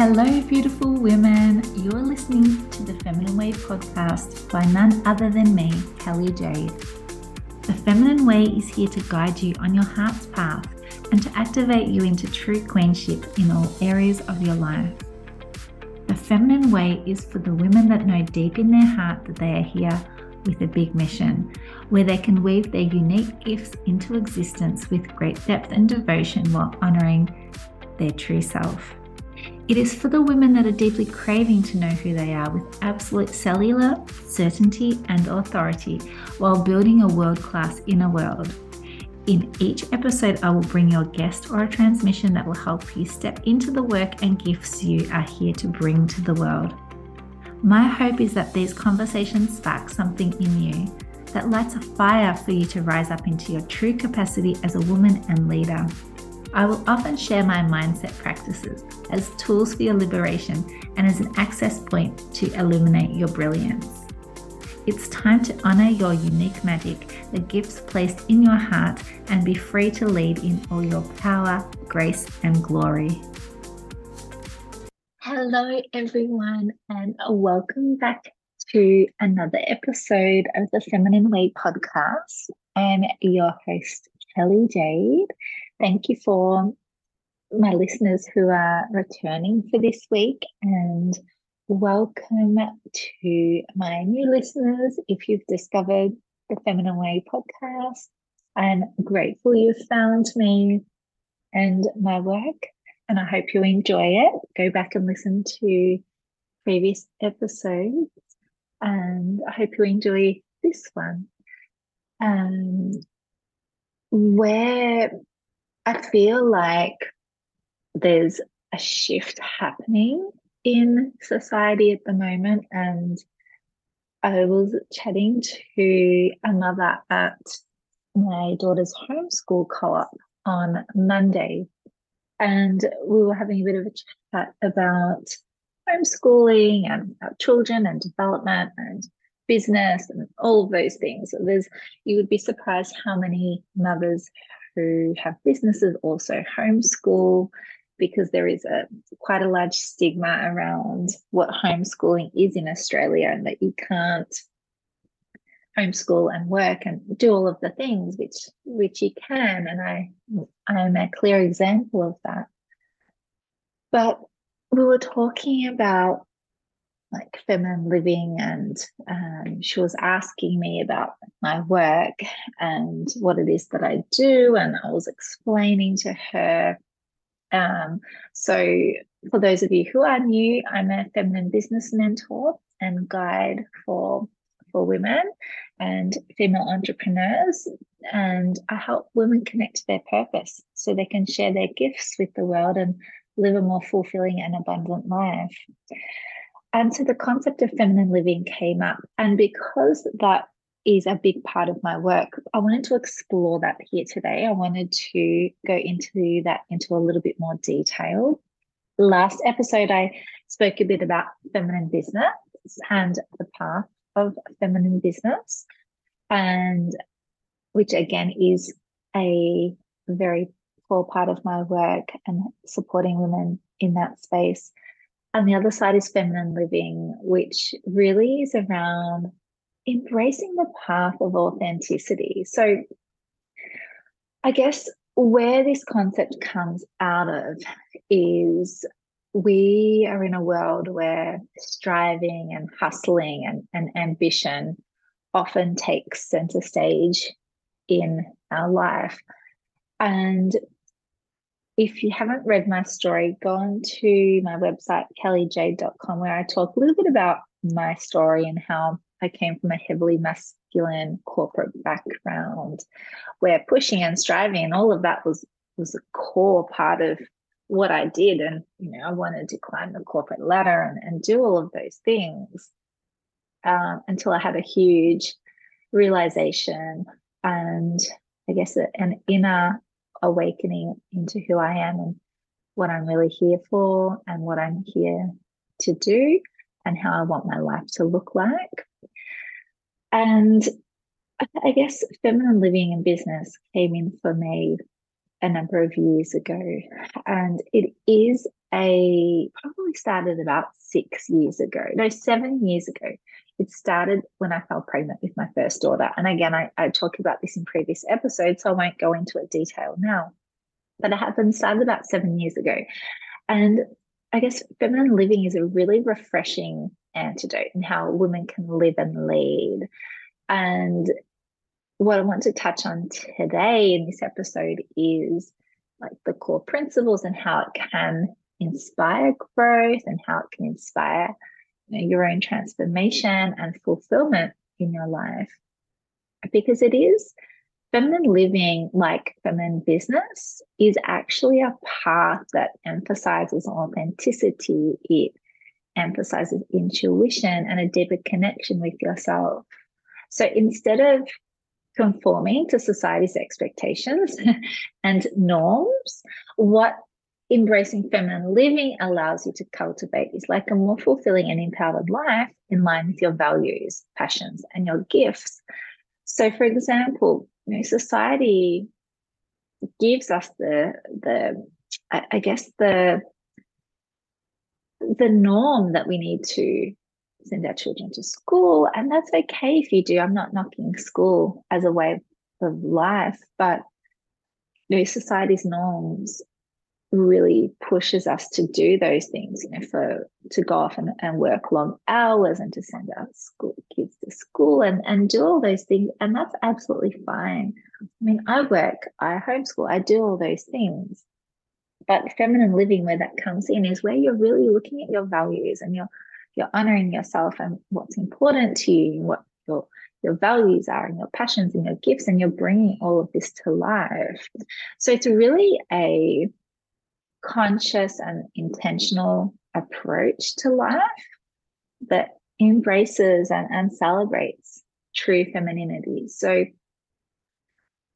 Hello, beautiful women. You're listening to the Feminine Way podcast by none other than me, Kelly Jade. The Feminine Way is here to guide you on your heart's path and to activate you into true queenship in all areas of your life. The Feminine Way is for the women that know deep in their heart that they are here with a big mission, where they can weave their unique gifts into existence with great depth and devotion while honoring their true self. It is for the women that are deeply craving to know who they are with absolute cellular certainty and authority while building a world class inner world. In each episode, I will bring you a guest or a transmission that will help you step into the work and gifts you are here to bring to the world. My hope is that these conversations spark something in you that lights a fire for you to rise up into your true capacity as a woman and leader. I will often share my mindset practices as tools for your liberation and as an access point to illuminate your brilliance. It's time to honor your unique magic, the gifts placed in your heart, and be free to lead in all your power, grace, and glory. Hello, everyone, and welcome back to another episode of the Feminine Way podcast. I'm your host, Kelly Jade. Thank you for my listeners who are returning for this week and welcome to my new listeners. If you've discovered the Feminine Way podcast, I'm grateful you found me and my work, and I hope you enjoy it. Go back and listen to previous episodes, and I hope you enjoy this one. Um, where I feel like there's a shift happening in society at the moment. And I was chatting to a mother at my daughter's homeschool co op on Monday. And we were having a bit of a chat about homeschooling and our children and development and business and all of those things. There's you would be surprised how many mothers who have businesses also homeschool because there is a quite a large stigma around what homeschooling is in Australia and that you can't homeschool and work and do all of the things which which you can and I I am a clear example of that. But we were talking about like feminine living and um, she was asking me about my work and what it is that I do and I was explaining to her um, so for those of you who are new I'm a feminine business mentor and guide for for women and female entrepreneurs and I help women connect to their purpose so they can share their gifts with the world and live a more fulfilling and abundant life. And so the concept of feminine living came up. And because that is a big part of my work, I wanted to explore that here today. I wanted to go into that into a little bit more detail. Last episode, I spoke a bit about feminine business and the path of feminine business, and which again is a very core part of my work and supporting women in that space. And the other side is feminine living, which really is around embracing the path of authenticity. So, I guess where this concept comes out of is we are in a world where striving and hustling and, and ambition often takes center stage in our life. And if you haven't read my story, go on to my website, kellyjade.com, where I talk a little bit about my story and how I came from a heavily masculine corporate background where pushing and striving and all of that was was a core part of what I did. And, you know, I wanted to climb the corporate ladder and, and do all of those things um, until I had a huge realization and I guess an inner awakening into who I am and what I'm really here for and what I'm here to do and how I want my life to look like. And I guess feminine living and business came in for me a number of years ago. And it is a probably started about six years ago, no, seven years ago. It started when I fell pregnant with my first daughter. And again, I, I talk about this in previous episodes, so I won't go into it detail now. But it happened, started about seven years ago. And I guess feminine living is a really refreshing antidote in how women can live and lead. And what I want to touch on today in this episode is like the core principles and how it can inspire growth and how it can inspire know, your own transformation and fulfillment in your life. Because it is feminine living, like feminine business, is actually a path that emphasizes authenticity. It emphasizes intuition and a deeper connection with yourself. So instead of conforming to society's expectations and norms, what embracing feminine living allows you to cultivate is like a more fulfilling and empowered life in line with your values, passions, and your gifts. So, for example, you know, society gives us the the I, I guess the the norm that we need to send our children to school and that's okay if you do i'm not knocking school as a way of life but you know society's norms really pushes us to do those things you know for to go off and, and work long hours and to send our school kids to school and and do all those things. And that's absolutely fine. I mean i work i homeschool i do all those things. But feminine living where that comes in is where you're really looking at your values and you're you're honoring yourself and what's important to you, and what your your values are and your passions and your gifts, and you're bringing all of this to life. So it's really a conscious and intentional approach to life that embraces and, and celebrates true femininity. So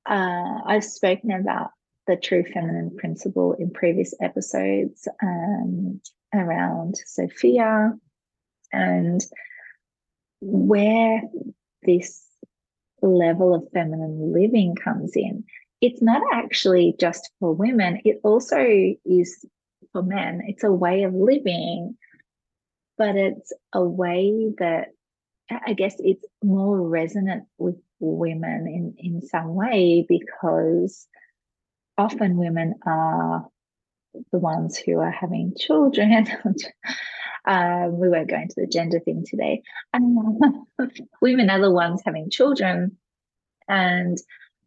uh, I've spoken about the true feminine principle in previous episodes um, around Sophia and where this level of feminine living comes in, it's not actually just for women, it also is for men. It's a way of living, but it's a way that I guess it's more resonant with women in, in some way because often women are the ones who are having children Um, we won't go into the gender thing today. And women are the ones having children, and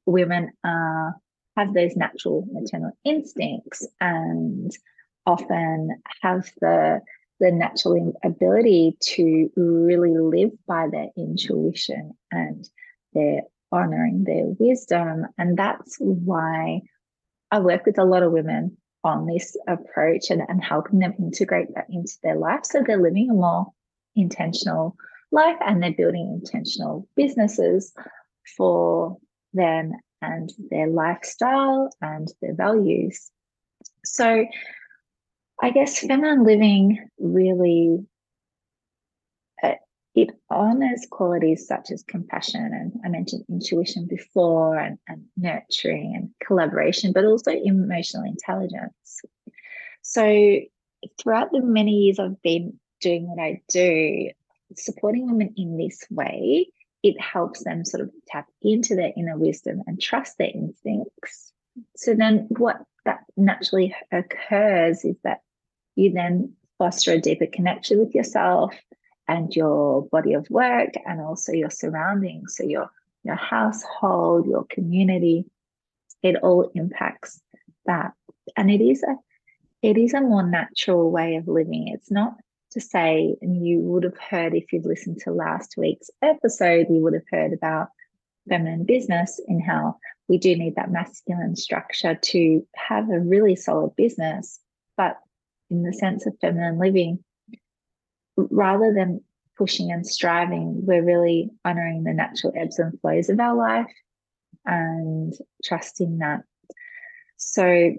women uh, have those natural maternal instincts and often have the the natural ability to really live by their intuition and their honoring their wisdom. And that's why I work with a lot of women on this approach and, and helping them integrate that into their life so they're living a more intentional life and they're building intentional businesses for them and their lifestyle and their values. So I guess feminine living really uh, it honors qualities such as compassion and I mentioned intuition before and, and nurturing and collaboration, but also emotional intelligence. So throughout the many years I've been doing what I do, supporting women in this way, it helps them sort of tap into their inner wisdom and trust their instincts. So then what that naturally occurs is that you then foster a deeper connection with yourself and your body of work and also your surroundings. So your your household your community it all impacts that. And it is a it is a more natural way of living. It's not to say and you would have heard if you've listened to last week's episode you would have heard about feminine business and how we do need that masculine structure to have a really solid business but in the sense of feminine living rather than pushing and striving, we're really honoring the natural ebbs and flows of our life and trusting that. So,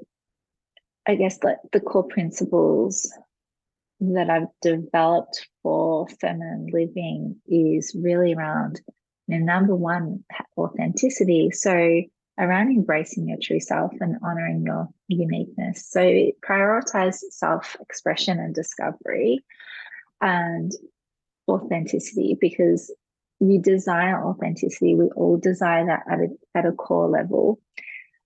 I guess like the core principles that I've developed for feminine living is really around you know, number one, authenticity. So, around embracing your true self and honoring your uniqueness. So prioritize self expression and discovery and authenticity because you desire authenticity. We all desire that at a, at a core level.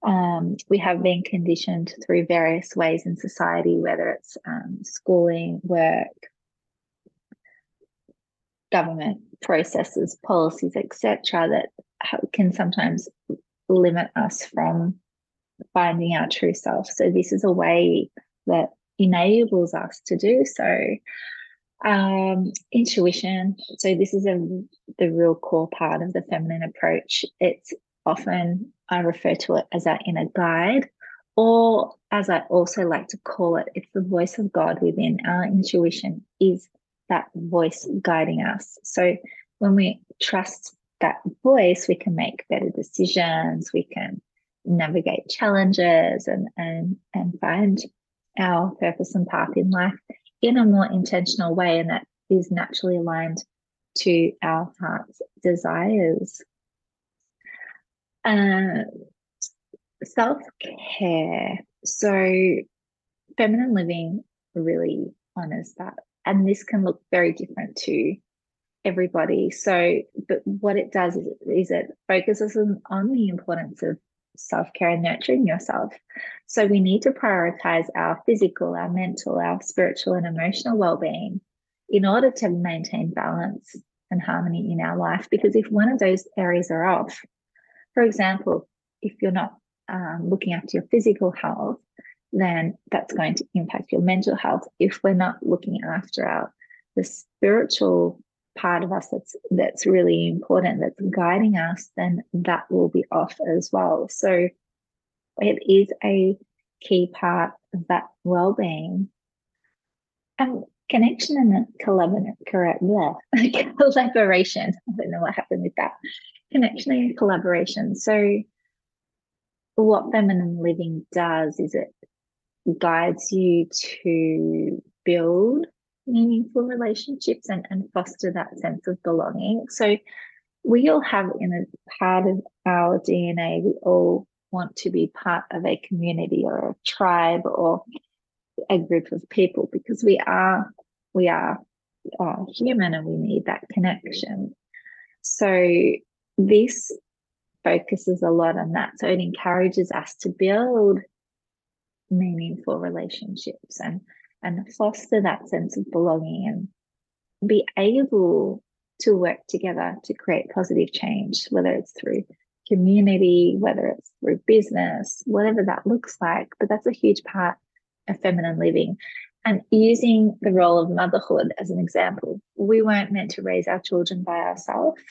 Um, we have been conditioned through various ways in society, whether it's um, schooling, work, government processes, policies, etc., that can sometimes limit us from finding our true self. So this is a way that enables us to do so. Um, intuition. So this is a the real core part of the feminine approach. It's often I refer to it as our inner guide, or as I also like to call it, it's the voice of God within. Our intuition is that voice guiding us. So when we trust that voice, we can make better decisions, we can navigate challenges and and and find our purpose and path in life in a more intentional way and that is naturally aligned to our heart's desires. Uh, Self care. So, feminine living really honors that. And this can look very different to everybody. So, but what it does is, is it focuses on, on the importance of self care and nurturing yourself. So, we need to prioritize our physical, our mental, our spiritual, and emotional well being in order to maintain balance and harmony in our life. Because if one of those areas are off, for example, if you're not um, looking after your physical health, then that's going to impact your mental health. If we're not looking after our the spiritual part of us that's that's really important, that's guiding us, then that will be off as well. So it is a key part of that well-being. And connection and collaboration, Correct. Yeah. collaboration. I don't know what happened with that. Connection and collaboration. So what feminine living does is it guides you to build meaningful relationships and, and foster that sense of belonging. So we all have in a part of our DNA, we all want to be part of a community or a tribe or a group of people because we are we are, are human and we need that connection. So this focuses a lot on that. So it encourages us to build meaningful relationships and and foster that sense of belonging and be able to work together to create positive change, whether it's through community, whether it's through business, whatever that looks like. But that's a huge part of feminine living. And using the role of motherhood as an example, we weren't meant to raise our children by ourselves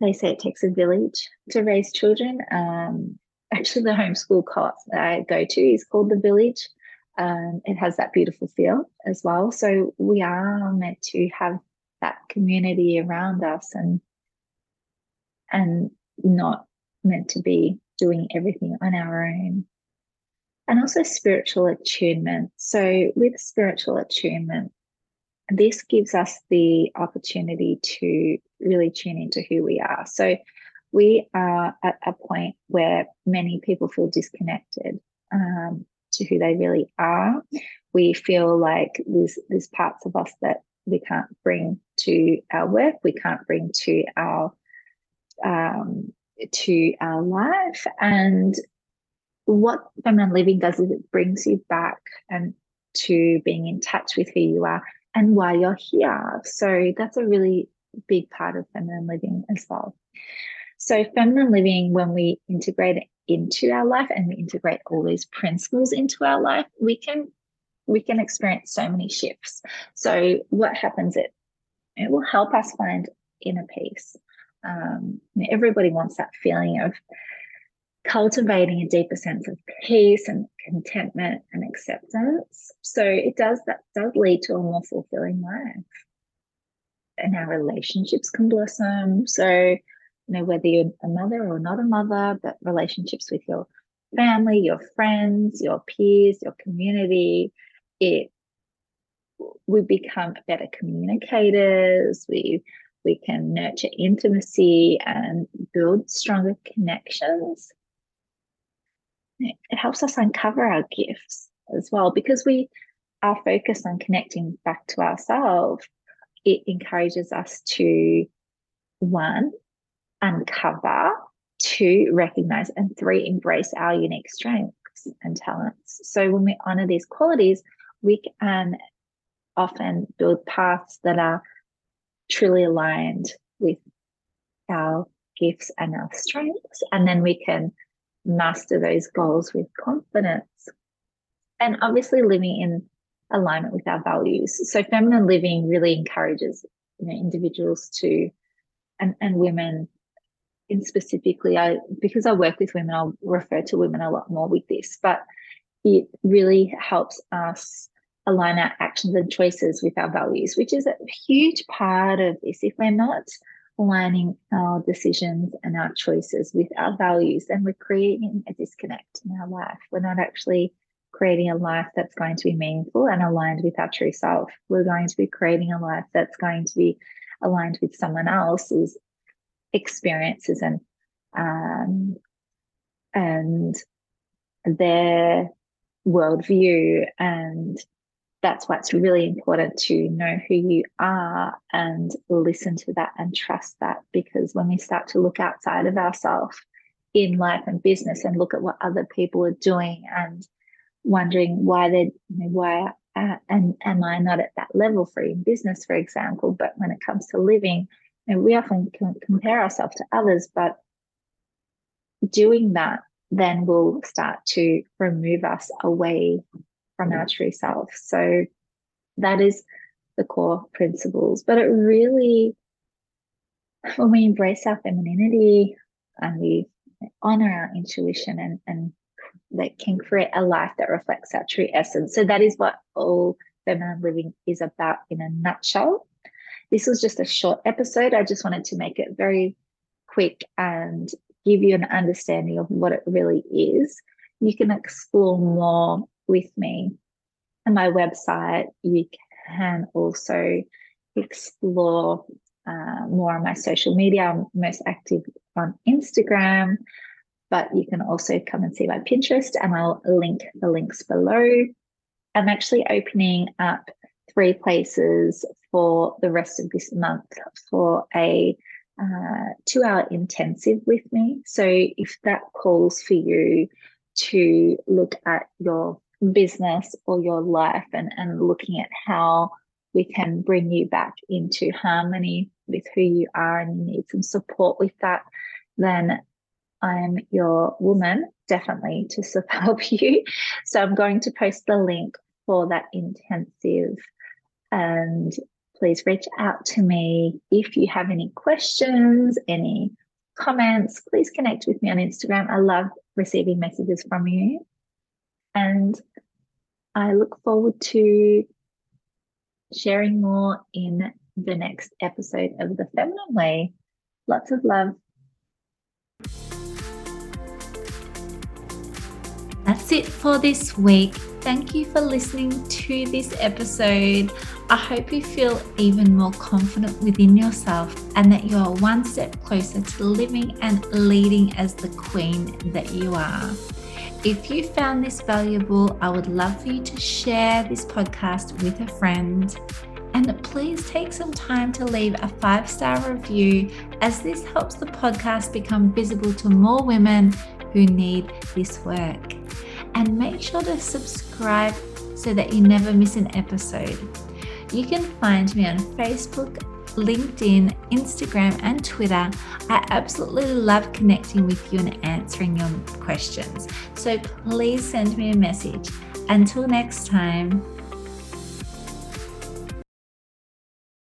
they say it takes a village to raise children. Um, actually, the homeschool that I go to is called the Village. Um, it has that beautiful feel as well. So we are meant to have that community around us and and not meant to be doing everything on our own. And also spiritual attunement. So with spiritual attunement, this gives us the opportunity to really tune into who we are. So we are at a point where many people feel disconnected um, to who they really are. We feel like there's there's parts of us that we can't bring to our work, we can't bring to our um, to our life, and what feminine living does is it brings you back and to being in touch with who you are and why you're here. So that's a really big part of feminine living as well. So, feminine living, when we integrate it into our life and we integrate all these principles into our life, we can we can experience so many shifts. So, what happens? It it will help us find inner peace. Um, everybody wants that feeling of cultivating a deeper sense of peace and contentment and acceptance. So it does that does lead to a more fulfilling life and our relationships can blossom. So, you know, whether you're a mother or not a mother, but relationships with your family, your friends, your peers, your community, it we become better communicators, we we can nurture intimacy and build stronger connections. It helps us uncover our gifts as well because we are focused on connecting back to ourselves. It encourages us to one, uncover, two, recognize, and three, embrace our unique strengths and talents. So when we honor these qualities, we can often build paths that are truly aligned with our gifts and our strengths. And then we can master those goals with confidence. And obviously, living in alignment with our values. So, feminine living really encourages you know, individuals to, and, and women in specifically, I because I work with women, I'll refer to women a lot more with this, but it really helps us align our actions and choices with our values, which is a huge part of this. If we're not aligning our decisions and our choices with our values, then we're creating a disconnect in our life. We're not actually creating a life that's going to be meaningful and aligned with our true self. We're going to be creating a life that's going to be aligned with someone else's experiences and um, and their worldview and that's why it's really important to know who you are and listen to that and trust that because when we start to look outside of ourselves in life and business and look at what other people are doing and wondering why they're why uh, and am I not at that level for in business, for example? But when it comes to living, know, we often can compare ourselves to others, but doing that then will start to remove us away from mm. our true self. So that is the core principles. But it really, when we embrace our femininity and we honor our intuition and, and that can create a life that reflects our true essence. So that is what all feminine living is about in a nutshell. This was just a short episode. I just wanted to make it very quick and give you an understanding of what it really is. You can explore more with me And my website. You can also explore uh, more on my social media. I'm most active on Instagram, but you can also come and see my Pinterest, and I'll link the links below. I'm actually opening up three places for the rest of this month for a uh, two hour intensive with me. So if that calls for you to look at your business or your life and, and looking at how we can bring you back into harmony with who you are and you need some support with that, then I am your woman, definitely to help you. So I'm going to post the link for that intensive and please reach out to me if you have any questions, any comments. Please connect with me on Instagram. I love receiving messages from you. And I look forward to sharing more in the next episode of The Feminine Way. Lots of love. That's it for this week. Thank you for listening to this episode. I hope you feel even more confident within yourself and that you are one step closer to living and leading as the queen that you are. If you found this valuable, I would love for you to share this podcast with a friend. And please take some time to leave a five star review as this helps the podcast become visible to more women who need this work and make sure to subscribe so that you never miss an episode. You can find me on Facebook, LinkedIn, Instagram, and Twitter. I absolutely love connecting with you and answering your questions. So please send me a message. Until next time,